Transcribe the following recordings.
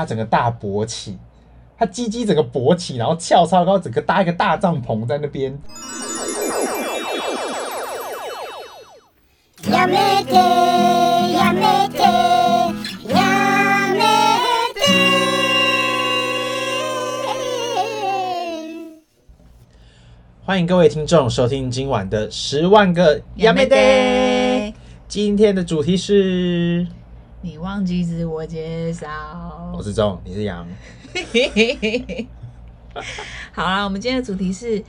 他整个大勃起，他鸡鸡整个勃起，然后翘超高，整个搭一个大帐篷在那边。やめて、やめて、やめて。欢迎各位听众收听今晚的十万个やめて。今天的主题是。 你忘记自我介绍。我是钟，你是杨。好啦，我们今天的主题是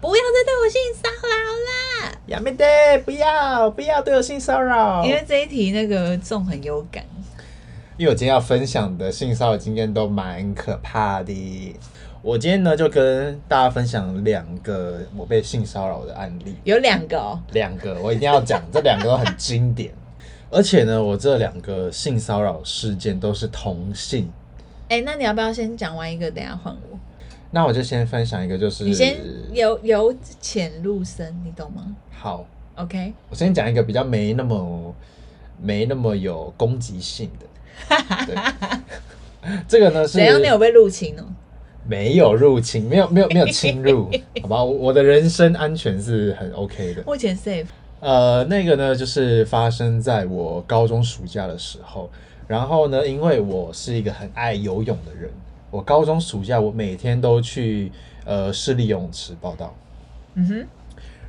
不要再对我性骚扰啦！やめて，不要不要对我性骚扰。因为这一题那个钟很有感，因为我今天要分享的性骚扰经验都蛮可怕的。我今天呢就跟大家分享两个我被性骚扰的案例，有两个哦，两个我一定要讲，这两个都很经典。 而且呢，我这两个性骚扰事件都是同性。哎、欸，那你要不要先讲完一个，等下换我？那我就先分享一个，就是你先由由浅入深，你懂吗？好，OK。我先讲一个比较没那么没那么有攻击性的。对，这个呢是怎样？你有被入侵哦？没有入侵，没有没有没有侵入，好吧？我的人身安全是很 OK 的，目前 safe。呃，那个呢，就是发生在我高中暑假的时候。然后呢，因为我是一个很爱游泳的人，我高中暑假我每天都去呃市立游泳池报道。嗯哼。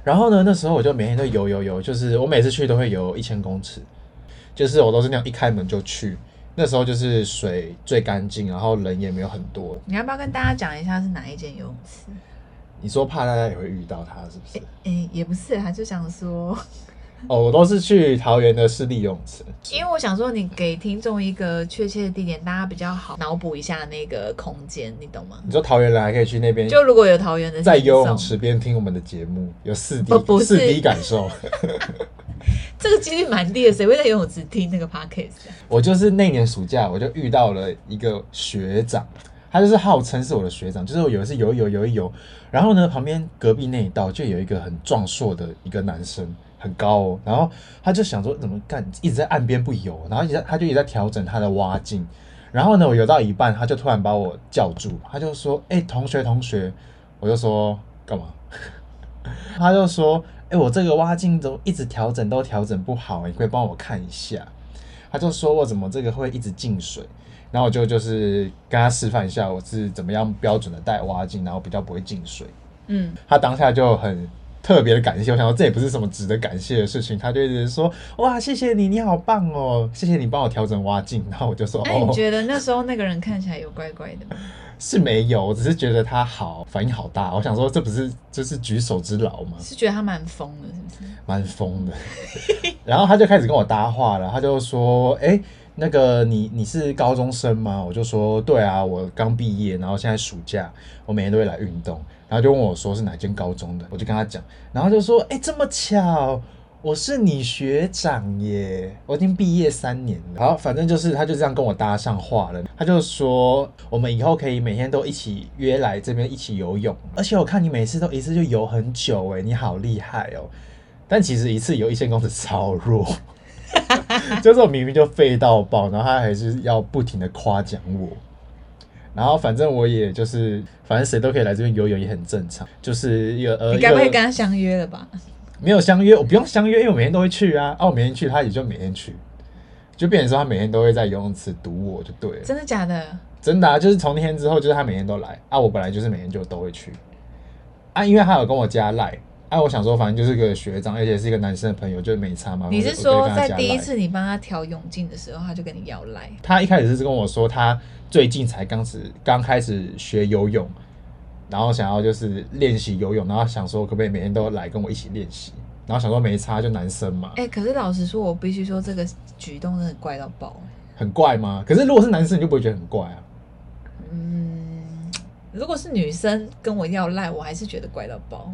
然后呢，那时候我就每天都游游游，就是我每次去都会游一千公尺，就是我都是那样一开门就去。那时候就是水最干净，然后人也没有很多。你要不要跟大家讲一下是哪一间游泳池？你说怕大家也会遇到他，是不是？哎、欸欸，也不是，他就想说，哦，我都是去桃园的市立游泳池，因为我想说，你给听众一个确切的地点，大家比较好脑补一下那个空间，你懂吗？你说桃园人还可以去那边，就如果有桃园的，在游泳池边听我们的节目，有四 D 四 D 感受，这个几率蛮低的，谁会在游泳池听那个 Podcast？我就是那年暑假，我就遇到了一个学长。他就是号称是我的学长，就是我有一次游一游游一游，然后呢，旁边隔壁那一道就有一个很壮硕的一个男生，很高哦，然后他就想说怎么干，一直在岸边不游，然后一直他就一直在调整他的蛙镜，然后呢，我游到一半，他就突然把我叫住，他就说：“哎，同学同学。”我就说：“干嘛？” 他就说：“哎，我这个蛙镜都一直调整都调整不好，你可以帮我看一下。”他就说我怎么这个会一直进水。然后我就就是跟他示范一下我是怎么样标准的戴蛙镜，然后比较不会进水。嗯，他当下就很特别的感谢，我想说这也不是什么值得感谢的事情，他就一直说哇谢谢你，你好棒哦，谢谢你帮我调整蛙镜。然后我就说，哎，你觉得那时候那个人看起来有怪怪的吗？是没有，我只是觉得他好反应好大，我想说这不是就是举手之劳吗？是觉得他蛮疯的，是不是？蛮疯的。然后他就开始跟我搭话了，他就说，哎。那个你你是高中生吗？我就说对啊，我刚毕业，然后现在暑假，我每天都会来运动，然后就问我说是哪间高中的，我就跟他讲，然后就说哎，这么巧，我是你学长耶，我已经毕业三年了。好，反正就是他就这样跟我搭上话了，他就说我们以后可以每天都一起约来这边一起游泳，而且我看你每次都一次就游很久诶，你好厉害哦，但其实一次游一千公尺超弱。就是我明明就废到爆，然后他还是要不停的夸奖我，然后反正我也就是，反正谁都可以来这边游泳也很正常。就是有呃，你该不会跟他相约了吧？没有相约，我不用相约，因为我每天都会去啊。啊，我每天去，他也就每天去，就变成说他每天都会在游泳池堵我就对了。真的假的？真的啊，就是从那天之后，就是他每天都来啊。我本来就是每天就都会去啊，因为他有跟我加赖。哎、啊，我想说，反正就是个学长，而且是一个男生的朋友，就没差嘛。你是说在第一次你帮他调泳镜的时候，他就跟你要赖？他一开始是跟我说，他最近才刚始刚开始学游泳，然后想要就是练习游泳，然后想说可不可以每天都来跟我一起练习，然后想说没差，就男生嘛。哎、欸，可是老实说，我必须说这个举动真的怪到爆。很怪吗？可是如果是男生，你就不会觉得很怪啊？嗯，如果是女生跟我要赖，我还是觉得怪到爆。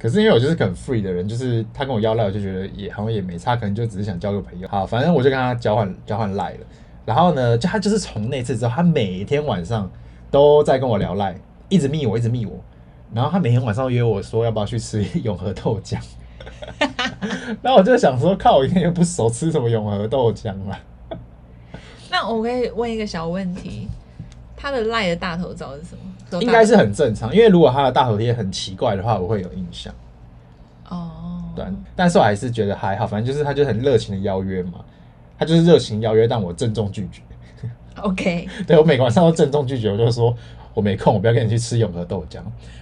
可是因为我就是很 free 的人，就是他跟我要赖，我就觉得也好像也没差，可能就只是想交个朋友。好，反正我就跟他交换交换赖了。然后呢，就他就是从那次之后，他每天晚上都在跟我聊赖，一直密我，一直密我。然后他每天晚上约我说要不要去吃永和豆浆。那我就想说，靠，我一天又不熟，吃什么永和豆浆啊？那我可以问一个小问题，他的赖的大头照是什么？应该是很正常，因为如果他的大头贴很奇怪的话，我会有印象。哦，对，但是我还是觉得还好，反正就是他就很热情的邀约嘛，他就是热情邀约，但我郑重拒绝。OK，对，我每个晚上都郑重拒绝，我就说我没空，我不要跟你去吃永和豆浆。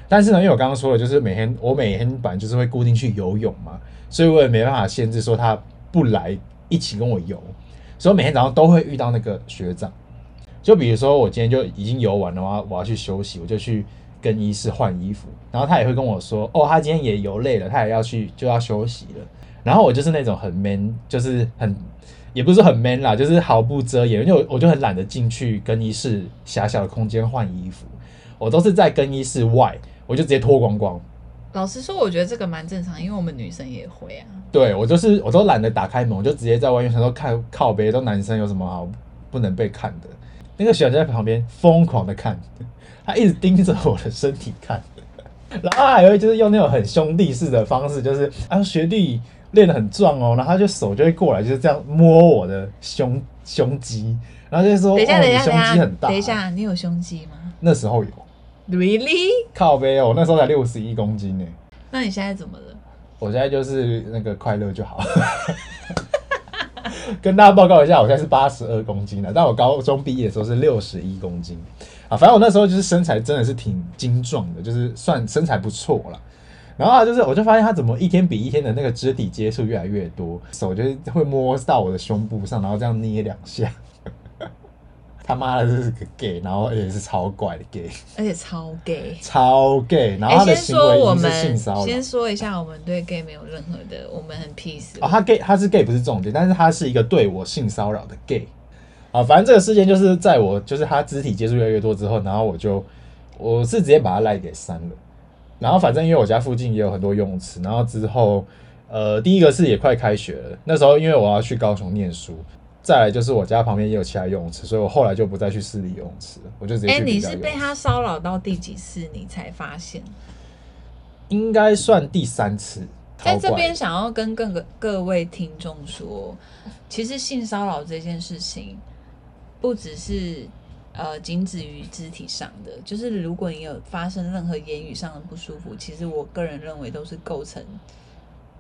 但是呢，因为我刚刚说了，就是每天我每天本来就是会固定去游泳嘛，所以我也没办法限制说他不来一起跟我游，所以我每天早上都会遇到那个学长。就比如说我今天就已经游完了，我要我要去休息，我就去更衣室换衣服，然后他也会跟我说，哦，他今天也游累了，他也要去就要休息了。然后我就是那种很 man，就是很。也不是很 man 啦，就是毫不遮掩，因为我我就很懒得进去更衣室狭小的空间换衣服，我都是在更衣室外，我就直接脱光光。老实说，我觉得这个蛮正常，因为我们女生也会啊。对，我就是我都懒得打开门，我就直接在外面，想说看靠别都男生有什么好不能被看的。那个学长就在旁边疯狂的看，他一直盯着我的身体看，然后还会就是用那种很兄弟式的方式，就是啊学弟。练得很壮哦，然后他就手就会过来，就是这样摸我的胸胸肌，然后就说：“等一下，等一下，胸肌很大。”等一下，你有胸肌吗？那时候有。Really？靠背哦，那时候才六十一公斤呢。那你现在怎么了？我现在就是那个快乐就好。跟大家报告一下，我现在是八十二公斤了，但我高中毕业的时候是六十一公斤啊。反正我那时候就是身材真的是挺精壮的，就是算身材不错了。然后就是，我就发现他怎么一天比一天的那个肢体接触越来越多，手就会摸到我的胸部上，然后这样捏两下。他妈的，这是个 gay，然后而且是超怪的 gay，而且超 gay，超 gay。然后他的行为已经是性骚扰。先说一下，我们对 gay 没有任何的，我们很 peace。哦，他 gay，他是 gay 不是重点，但是他是一个对我性骚扰的 gay。啊，反正这个事件就是在我就是他肢体接触越来越多之后，然后我就我是直接把他赖给删了。然后反正因为我家附近也有很多游泳池，然后之后，呃，第一个是也快开学了，那时候因为我要去高雄念书，再来就是我家旁边也有其他游泳池，所以我后来就不再去私立游泳池，我就直接去。哎，你是被他骚扰到第几次你才发现？应该算第三次。在这边想要跟各个各位听众说，其实性骚扰这件事情不只是。呃，仅止于肢体上的，就是如果你有发生任何言语上的不舒服，其实我个人认为都是构成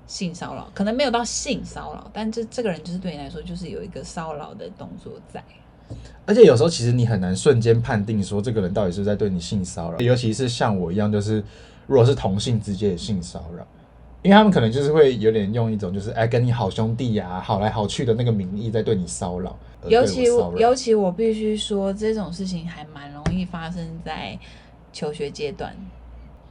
性骚扰，可能没有到性骚扰，但这这个人就是对你来说就是有一个骚扰的动作在。而且有时候其实你很难瞬间判定说这个人到底是在对你性骚扰，尤其是像我一样，就是如果是同性之间的性骚扰，因为他们可能就是会有点用一种就是哎跟你好兄弟呀、啊，好来好去的那个名义在对你骚扰。尤其我尤其我必须说，这种事情还蛮容易发生在求学阶段。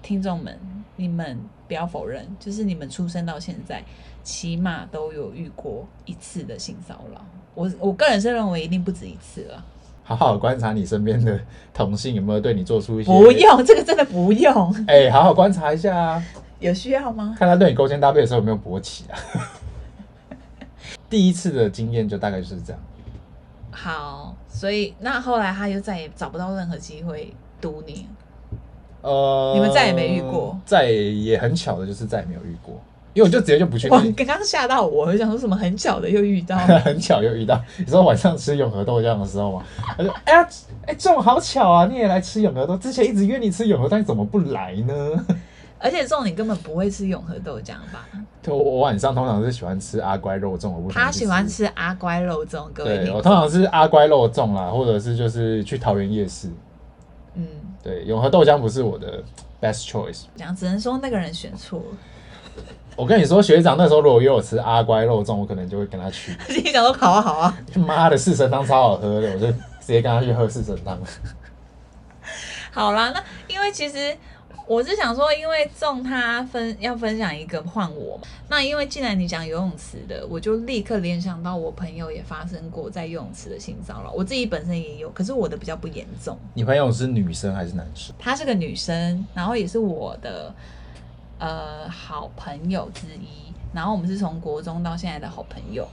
听众们，你们不要否认，就是你们出生到现在，起码都有遇过一次的性骚扰。我我个人是认为一定不止一次了。好好观察你身边的同性有没有对你做出一些……不用，这个真的不用。哎、欸，好好观察一下啊。有需要吗？看他对你勾肩搭背的时候有没有勃起啊？第一次的经验就大概就是这样。好，所以那后来他就再也找不到任何机会堵你。呃，你们再也没遇过？再也很巧的就是再也没有遇过，因为我就直接就不去。哇，刚刚吓到我，我想说什么很巧的又遇到，很巧又遇到。你说晚上吃永和豆浆的时候吗？他说：“哎呀，哎、欸，这种好巧啊，你也来吃永和豆，之前一直约你吃永和，但你怎么不来呢？”而且这种你根本不会吃永和豆浆吧？我 我晚上通常是喜欢吃阿乖肉粽，我不他喜欢吃阿乖肉粽，各位。对，我通常是阿乖肉粽啦，或者是就是去桃园夜市。嗯，对，永和豆浆不是我的 best choice。讲只能说那个人选错了。我跟你说，学长那时候如果约我吃阿乖肉粽，我可能就会跟他去。你讲都好啊好啊，妈的四神汤超好喝的，我就直接跟他去喝四神汤。好啦，那因为其实。我是想说，因为中他分要分享一个换我，那因为既然你讲游泳池的，我就立刻联想到我朋友也发生过在游泳池的性骚扰，我自己本身也有，可是我的比较不严重。你朋友是女生还是男生？她是个女生，然后也是我的呃好朋友之一，然后我们是从国中到现在的好朋友。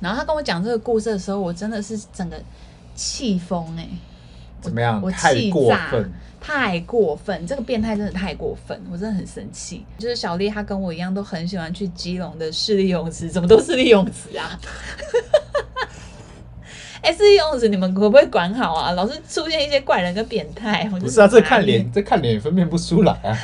然后她跟我讲这个故事的时候，我真的是整个气疯哎、欸！怎么样？我气炸！太过分！这个变态真的太过分，我真的很生气。就是小丽，她跟我一样，都很喜欢去基隆的市立泳池，怎么都市立泳池啊？哎，私立游泳池你们可不可以管好啊？老是出现一些怪人跟变态。不是啊，这看脸，这看脸也分辨不出来啊。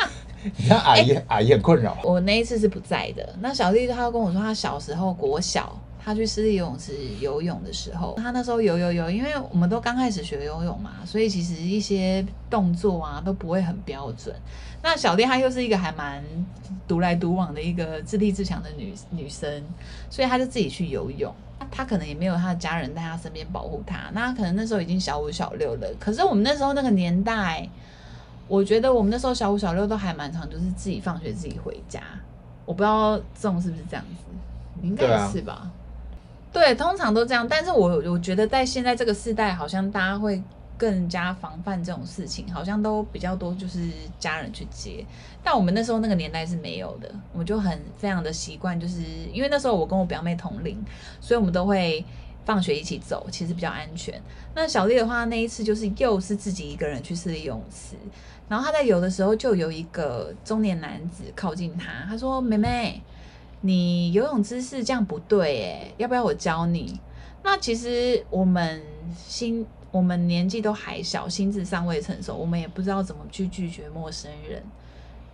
你看阿姨，欸、阿姨很困扰。我那一次是不在的。那小丽她跟我说，她小时候国小，他去私立游泳池游泳的时候，他那时候游游游，因为我们都刚开始学游泳嘛，所以其实一些动作啊都不会很标准。那小弟她又是一个还蛮独来独往的一个自立自强的女女生，所以她就自己去游泳。她可能也没有她的家人在她身边保护她。那可能那时候已经小五小六了。可是我们那时候那个年代。我觉得我们那时候小五、小六都还蛮常，就是自己放学自己回家。我不知道这种是不是这样子，应该是吧？对，通常都这样。但是我我觉得在现在这个时代，好像大家会更加防范这种事情，好像都比较多，就是家人去接。但我们那时候那个年代是没有的，我们就很非常的习惯，就是因为那时候我跟我表妹同龄，所以我们都会放学一起走，其实比较安全。那小丽的话，那一次就是又是自己一个人去私立游泳池。然后她在游的时候，就有一个中年男子靠近她，他说：“妹妹，你游泳姿势这样不对，诶，要不要我教你？”那其实我们心，我们年纪都还小，心智尚未成熟，我们也不知道怎么去拒绝陌生人。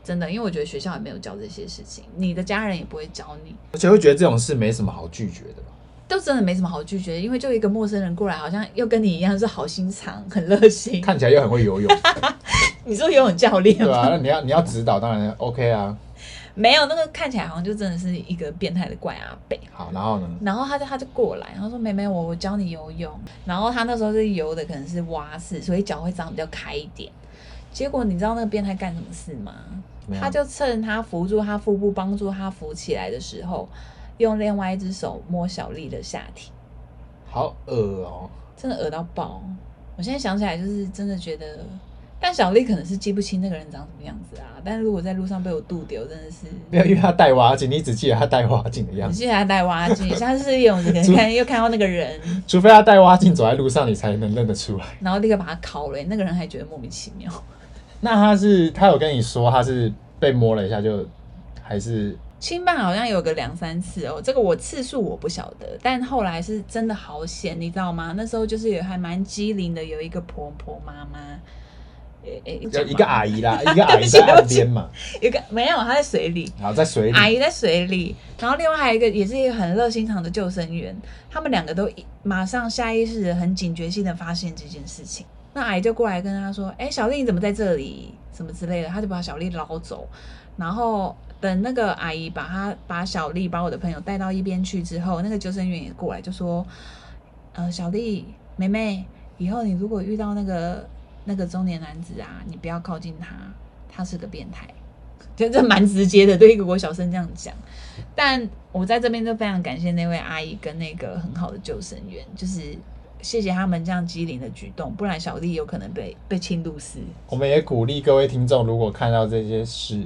真的，因为我觉得学校也没有教这些事情，你的家人也不会教你，而且会觉得这种事没什么好拒绝的吧？都真的没什么好拒绝，因为就一个陌生人过来，好像又跟你一样是好心肠，很热心，看起来又很会游泳。你说游泳教练？对啊，那你要你要指导，当然 OK 啊。没有那个看起来好像就真的是一个变态的怪阿伯。好，然后呢？然后他就他就过来，然后说：“妹妹，我我教你游泳。”然后他那时候是游的可能是蛙式，所以脚会长比较开一点。结果你知道那个变态干什么事吗？他就趁他扶住他腹部，帮助他扶起来的时候，用另外一只手摸小丽的下体。好恶哦！真的恶到爆！我现在想起来就是真的觉得。但小丽可能是记不清那个人长什么样子啊。但是如果在路上被我渡丢，真的是没有，因为他戴蛙镜，你只记得他戴蛙镜的样子。你记得他戴蛙镜，下次是泳池可能看又看到那个人。除非他戴蛙镜走在路上，你才能认得出来。然后立刻把他拷了，那个人还觉得莫名其妙。那他是他有跟你说他是被摸了一下就还是？轻棒好像有个两三次哦，这个我次数我不晓得，但后来是真的好险，你知道吗？那时候就是也还蛮机灵的，有一个婆婆妈妈。有一个阿姨啦，一个阿姨在岸边嘛，一个没有，她在水里。好，在水里。阿姨在水里，然后另外还有一个，也是一个很热心肠的救生员。他们两个都马上下意识的、很警觉性的发现这件事情。那阿姨就过来跟他说：“哎、欸，小丽你怎么在这里？什么之类的。”他就把小丽捞走。然后等那个阿姨把他把小丽把我的朋友带到一边去之后，那个救生员也过来就说：“呃，小丽妹妹，以后你如果遇到那个……”那个中年男子啊，你不要靠近他，他是个变态，就这蛮直接的，对一个国小生这样讲。但我在这边就非常感谢那位阿姨跟那个很好的救生员，就是谢谢他们这样机灵的举动，不然小丽有可能被被侵入死。我们也鼓励各位听众，如果看到这些事，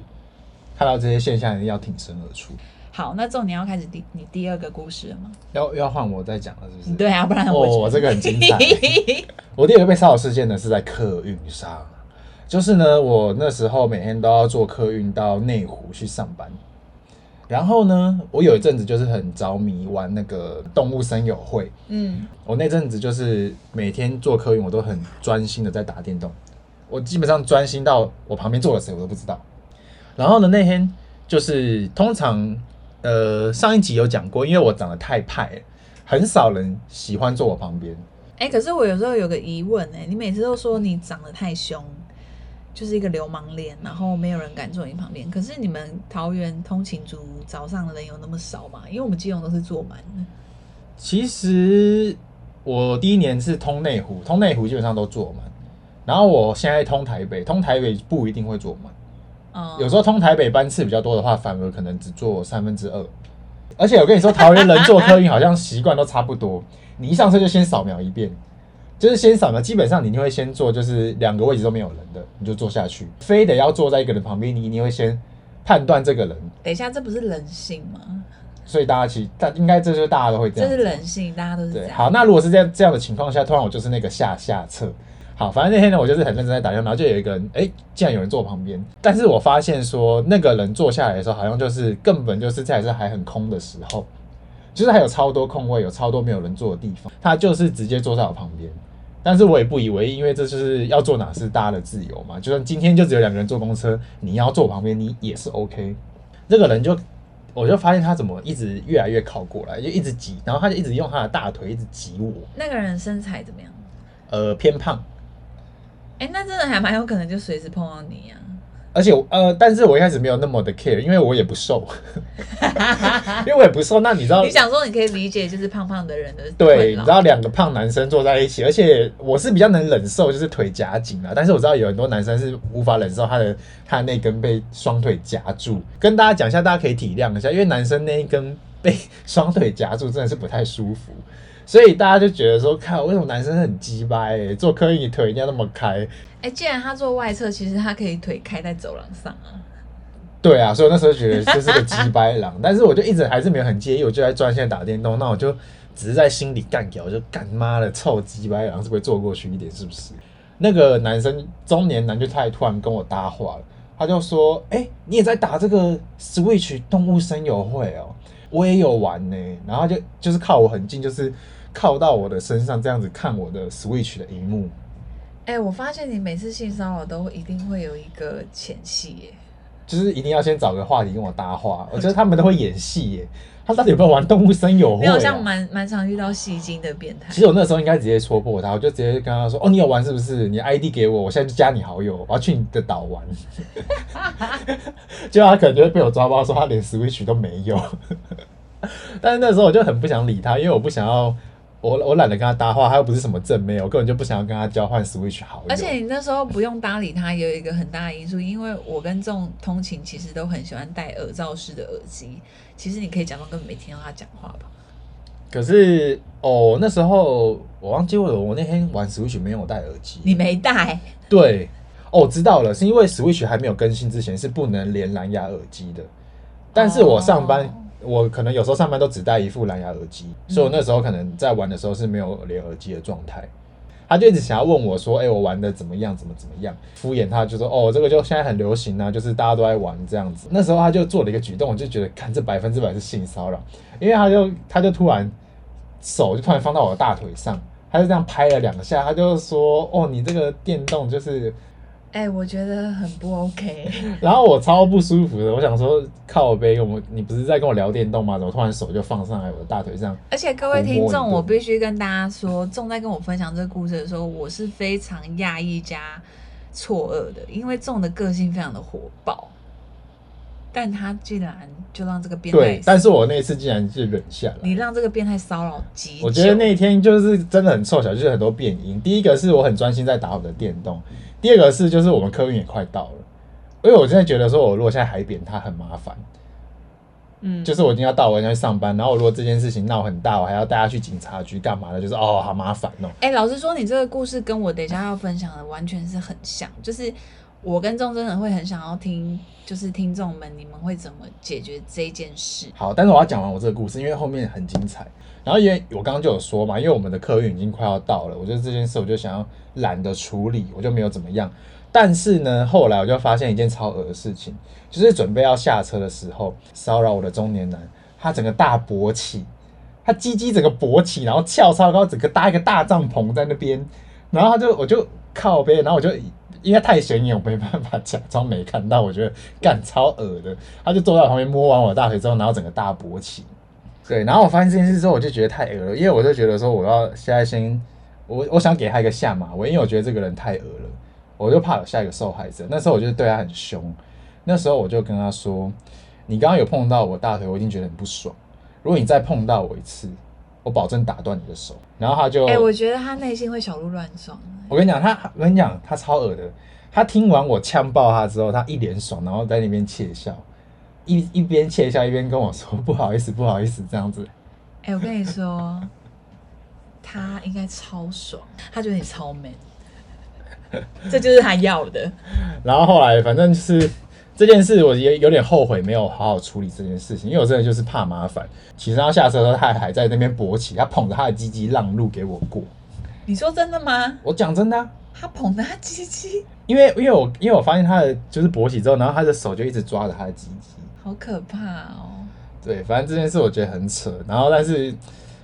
看到这些现象，一定要挺身而出。好，那重点要开始第你第二个故事了吗？要要换我再讲了，是不是？对啊，不然我、哦、我这个很精彩。我第二个被骚扰事件呢是在客运上，就是呢，我那时候每天都要坐客运到内湖去上班，然后呢，我有一阵子就是很着迷玩那个动物森友会，嗯，我那阵子就是每天坐客运，我都很专心的在打电动，我基本上专心到我旁边坐了谁我都不知道。然后呢，那天就是通常。呃，上一集有讲过，因为我长得太派，很少人喜欢坐我旁边。哎、欸，可是我有时候有个疑问，哎，你每次都说你长得太凶，就是一个流氓脸，然后没有人敢坐你旁边。可是你们桃园通勤族早上的人有那么少吗？因为我们基隆都是坐满的。其实我第一年是通内湖，通内湖基本上都坐满，然后我现在通台北，通台北不一定会坐满。有时候通台北班次比较多的话，反而可能只坐三分之二。而且我跟你说，桃园人坐客运好像习惯都差不多。你一上车就先扫描一遍，就是先扫描，基本上你一定会先坐，就是两个位置都没有人的，你就坐下去。非得要坐在一个人旁边，你一定会先判断这个人。等一下，这不是人性吗？所以大家其实，大应该这就是大家都会这样。这是人性，大家都是这样。好，那如果是这样这样的情况下，突然我就是那个下下策。好，反正那天呢，我就是很认真在打电话，然后就有一个人，哎、欸，竟然有人坐我旁边。但是我发现说，那个人坐下来的时候，好像就是根本就是在这还很空的时候，就是还有超多空位，有超多没有人坐的地方，他就是直接坐在我旁边。但是我也不以为意，因为这就是要坐哪是大家的自由嘛。就算今天就只有两个人坐公车，你要坐我旁边，你也是 OK。这个人就，我就发现他怎么一直越来越靠过来，就一直挤，然后他就一直用他的大腿一直挤我。那个人身材怎么样？呃，偏胖。哎、欸，那真的还蛮有可能就随时碰到你呀、啊。而且呃，但是我一开始没有那么的 care，因为我也不瘦，因为我也不瘦。那你知道，你想说你可以理解，就是胖胖的人的对，你知道两个胖男生坐在一起，而且我是比较能忍受，就是腿夹紧啊。但是我知道有很多男生是无法忍受他的他的那根被双腿夹住。跟大家讲一下，大家可以体谅一下，因为男生那一根被 双腿夹住真的是不太舒服，所以大家就觉得说，看为什么男生很鸡掰、欸，做客运你腿一定要那么开。哎、欸，既然他坐外侧，其实他可以腿开在走廊上啊。对啊，所以我那时候觉得这是个鸡掰狼，但是我就一直还是没有很介意，我就在专线打电动，那我就只是在心里干掉，我就干妈的臭鸡掰狼，是不是坐过去一点？是不是？那个男生中年男就太突然跟我搭话了，他就说：“哎、欸，你也在打这个 Switch 动物森友会哦？我也有玩呢。”然后就就是靠我很近，就是靠到我的身上这样子看我的 Switch 的荧幕。哎、我发现你每次性骚扰都一定会有一个前戏耶，就是一定要先找个话题跟我搭话。我觉得他们都会演戏耶，他到底有没有玩动物森友会？没有，像蛮蛮常遇到戏精的变态。其实我那时候应该直接戳破他，我就直接跟他说：“哦，你有玩是不是？你 ID 给我，我现在就加你好友，我要去你的岛玩。”结果他可能就会被我抓包，说他连 Switch 都没有。但是那时候我就很不想理他，因为我不想要。我我懒得跟他搭话，他又不是什么正妹，我根本就不想要跟他交换 Switch 好友。而且你那时候不用搭理他，有一个很大的因素，因为我跟这种通勤其实都很喜欢戴耳罩式的耳机，其实你可以假装根本没听到他讲话吧。可是哦，那时候我忘记了，我那天玩 Switch 没有戴耳机。你没戴？对，哦，我知道了，是因为 Switch 还没有更新之前是不能连蓝牙耳机的，但是我上班。哦我可能有时候上班都只戴一副蓝牙耳机，嗯，所以我那时候可能在玩的时候是没有连耳机的状态。他就一直想要问我说：“哎、欸，我玩的怎么样？怎么怎么样？”敷衍他就说：“哦，这个就现在很流行啊，就是大家都在玩这样子。”那时候他就做了一个举动，我就觉得，看这百分之百是性骚扰，因为他就他就突然手就突然放到我的大腿上，他就这样拍了两下，他就说：“哦，你这个电动就是。”哎、欸，我觉得很不 OK。然后我超不舒服的，我想说靠背，我们你不是在跟我聊电动吗？怎么突然手就放上来我的大腿上？而且各位听众，我必须跟大家说，仲在跟我分享这个故事的时候，我是非常讶异加错愕的，因为仲的个性非常的火爆，但他竟然就让这个变态。对，但是我那次竟然是忍下来。你让这个变态骚扰极。我觉得那一天就是真的很凑巧，就是很多变因。第一个是我很专心在打我的电动。第二个是，就是我们客运也快到了，因为我现在觉得说，我如果现在海扁它很麻烦，嗯，就是我今天要到，我要去上班，然后如果这件事情闹很大，我还要带他去警察局干嘛的，就是哦，好麻烦哦。哎、欸，老实说，你这个故事跟我等一下要分享的完全是很像，就是我跟钟真的会很想要听，就是听众们你们会怎么解决这件事。好，但是我要讲完我这个故事，因为后面很精彩。然后因为我刚刚就有说嘛，因为我们的客运已经快要到了，我觉得这件事我就想要懒得处理，我就没有怎么样。但是呢，后来我就发现一件超恶的事情，就是准备要下车的时候，骚扰我的中年男，他整个大勃起，他鸡鸡整个勃起，然后翘超高，整个搭一个大帐篷在那边，然后他就我就靠边，然后我就因为太显眼，我没办法假装没看到，我觉得干超恶的，他就坐在旁边摸完我的大腿之后，然后整个大勃起。对，然后我发现这件事之后，我就觉得太恶了，因为我就觉得说，我要现在先，我我想给他一个下马威，因为我觉得这个人太恶了，我就怕有下一个受害者。那时候我就对他很凶，那时候我就跟他说：“你刚刚有碰到我大腿，我已经觉得很不爽。如果你再碰到我一次，我保证打断你的手。”然后他就，哎、欸，我觉得他内心会小鹿乱撞。我跟你讲，他，我跟你讲，他超恶的。他听完我呛爆他之后，他一脸爽，然后在那边窃笑。一一边窃笑一边跟我说 不好意思不好意思这样子，哎、欸，我跟你说，他应该超爽，他觉得你超 man，这就是他要的。然后后来反正就是这件事，我也有点后悔没有好好处理这件事情，因为我真的就是怕麻烦。其实他下车的时候，他还在那边勃起，他捧着他的鸡鸡让路给我过。你说真的吗？我讲真的、啊，他捧着他鸡鸡，因为因为我因为我发现他的就是勃起之后，然后他的手就一直抓着他的鸡鸡。好可怕哦！对，反正这件事我觉得很扯，然后但是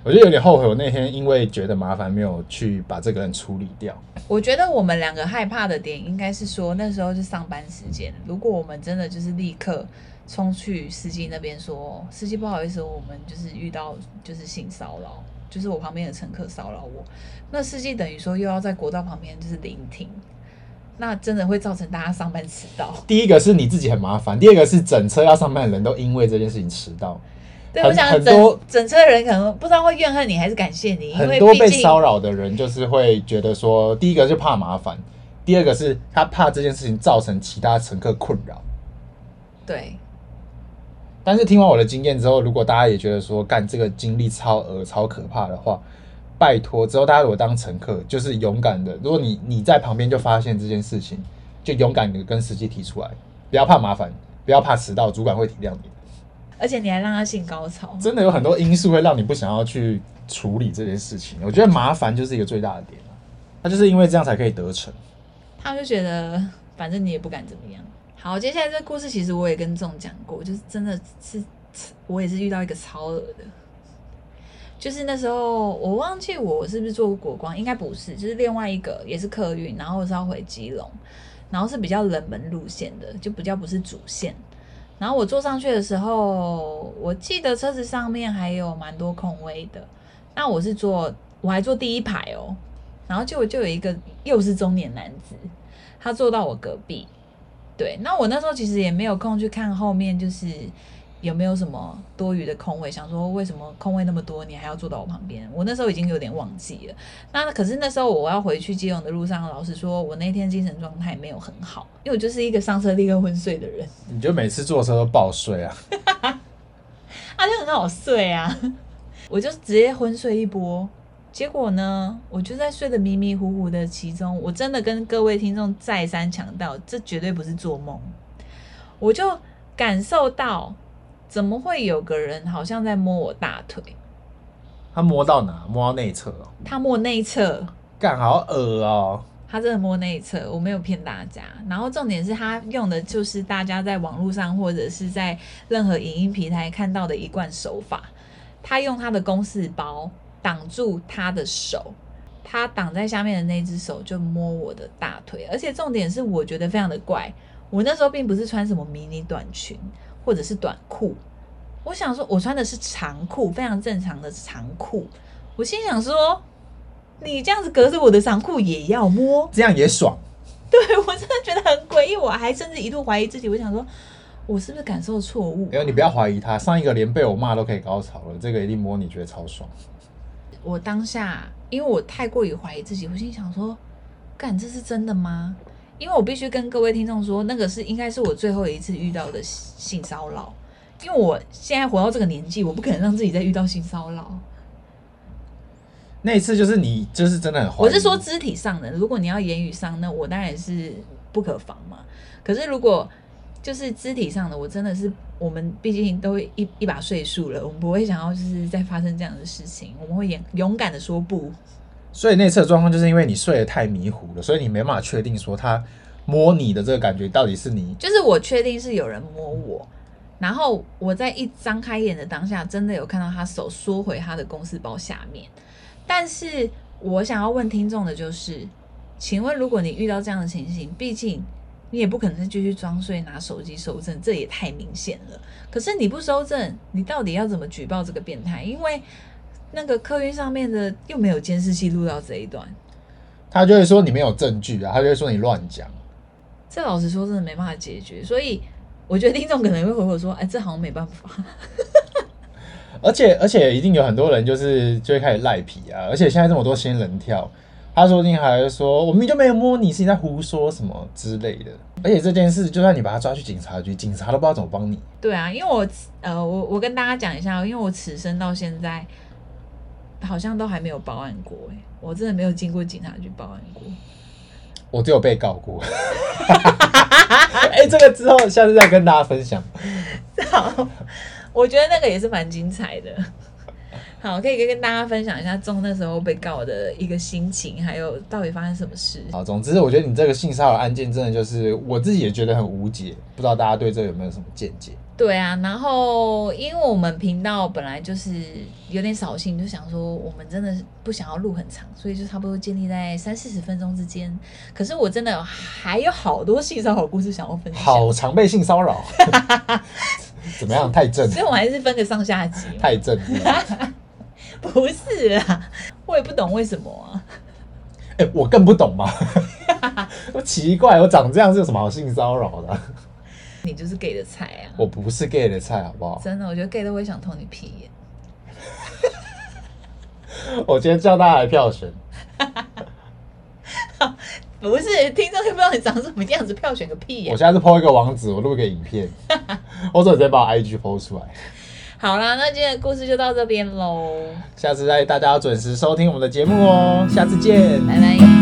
我就有点后悔，我那天因为觉得麻烦，没有去把这个人处理掉。我觉得我们两个害怕的点，应该是说那时候是上班时间，如果我们真的就是立刻冲去司机那边说，司机不好意思，我们就是遇到就是性骚扰，就是我旁边的乘客骚扰我，那司机等于说又要在国道旁边就是聆听。那真的会造成大家上班迟到。第一个是你自己很麻烦，第二个是整车要上班的人都因为这件事情迟到。对，我想很多整车的人可能不知道会怨恨你还是感谢你。很多被骚扰的人就是会觉得说，第一个是怕麻烦，第二个是他怕这件事情造成其他乘客困扰。对。但是听完我的经验之后，如果大家也觉得说干这个经历超额超可怕的话。拜托，之后大家如果当乘客，就是勇敢的。如果你你在旁边就发现这件事情，就勇敢的跟司机提出来，不要怕麻烦，不要怕迟到，主管会体谅你。而且你还让他性高潮，真的有很多因素会让你不想要去处理这件事情。我觉得麻烦就是一个最大的点，他就是因为这样才可以得逞。他就觉得反正你也不敢怎么样。好，接下来这个故事其实我也跟众讲过，就是真的是我也是遇到一个超恶的。就是那时候，我忘记我是不是做过国光，应该不是，就是另外一个也是客运，然后是要回基隆，然后是比较冷门路线的，就比较不是主线。然后我坐上去的时候，我记得车子上面还有蛮多空位的，那我是坐，我还坐第一排哦。然后就就有一个又是中年男子，他坐到我隔壁，对，那我那时候其实也没有空去看后面，就是。有没有什么多余的空位？想说为什么空位那么多，你还要坐到我旁边？我那时候已经有点忘记了。那可是那时候我要回去基隆的路上，老实说，我那天精神状态没有很好，因为我就是一个上车立刻昏睡的人。你就每次坐车都爆睡啊？啊，就很好睡啊！我就直接昏睡一波。结果呢，我就在睡得迷迷糊糊的其中，我真的跟各位听众再三强调，这绝对不是做梦。我就感受到。怎么会有个人好像在摸我大腿？他摸到哪？摸到内侧哦。他摸内侧，干好恶哦！他真的摸内侧，我没有骗大家。然后重点是他用的就是大家在网络上或者是在任何影音平台看到的一贯手法。他用他的公事包挡住他的手，他挡在下面的那只手就摸我的大腿。而且重点是，我觉得非常的怪。我那时候并不是穿什么迷你短裙。或者是短裤，我想说，我穿的是长裤，非常正常的长裤。我心想说，你这样子隔着我的长裤也要摸，这样也爽。对，我真的觉得很诡异，我还甚至一度怀疑自己。我想说，我是不是感受错误？没有，你不要怀疑他。上一个连被我骂都可以高潮了，这个一定摸你觉得超爽。我当下，因为我太过于怀疑自己，我心想说，干，这是真的吗？因为我必须跟各位听众说，那个是应该是我最后一次遇到的性骚扰，因为我现在活到这个年纪，我不可能让自己再遇到性骚扰。那一次就是你，就是真的很，我是说肢体上的，如果你要言语上，那我当然是不可防嘛。可是如果就是肢体上的，我真的是，我们毕竟都一一把岁数了，我们不会想要就是再发生这样的事情，我们会勇勇敢的说不。所以那次的状况就是因为你睡得太迷糊了，所以你没办法确定说他摸你的这个感觉到底是你。就是我确定是有人摸我，然后我在一张开眼的当下，真的有看到他手缩回他的公事包下面。但是我想要问听众的就是，请问如果你遇到这样的情形，毕竟你也不可能是继续装睡拿手机收证，这也太明显了。可是你不收证，你到底要怎么举报这个变态？因为那个客运上面的又没有监视器录到这一段，他就会说你没有证据啊，他就会说你乱讲。这老实说真的没办法解决，所以我觉得听众可能会回我说：“哎，这好像没办法。”而且而且一定有很多人就是就会开始赖皮啊，而且现在这么多仙人跳，他说不定还说我明明就没有摸你，是你在胡说什么之类的。而且这件事就算你把他抓去警察局，警察都不知道怎么帮你。对啊，因为我呃我我跟大家讲一下，因为我此生到现在。好像都还没有报案过哎，我真的没有经过警察局报案过。我只有被告过。哎、欸，这个之后下次再跟大家分享。好，我觉得那个也是蛮精彩的。好，可以跟跟大家分享一下中那时候被告的一个心情，还有到底发生什么事。好，总之我觉得你这个性骚扰案件真的就是我自己也觉得很无解，不知道大家对这有没有什么见解？对啊，然后因为我们频道本来就是有点扫兴，就想说我们真的是不想要录很长，所以就差不多建立在三四十分钟之间。可是我真的还有好多性骚扰故事想要分享，好常被性骚扰，怎么样？太正，所以我还是分个上下集。太正，不是啊，我也不懂为什么啊。哎、欸，我更不懂嘛，我 奇怪，我长这样是有什么好性骚扰的？你就是 gay 的菜啊！我不是 gay 的菜，好不好？真的，我觉得 gay 都会想偷你屁眼。我今天叫大家来票选。不是，听众又不知道你长什么样子，票选个屁眼！我现在是 po 一个网址，我录一个影片，或者直接把我 IG po 出来。好啦，那今天的故事就到这边喽。下次再大家要准时收听我们的节目哦，下次见，拜拜。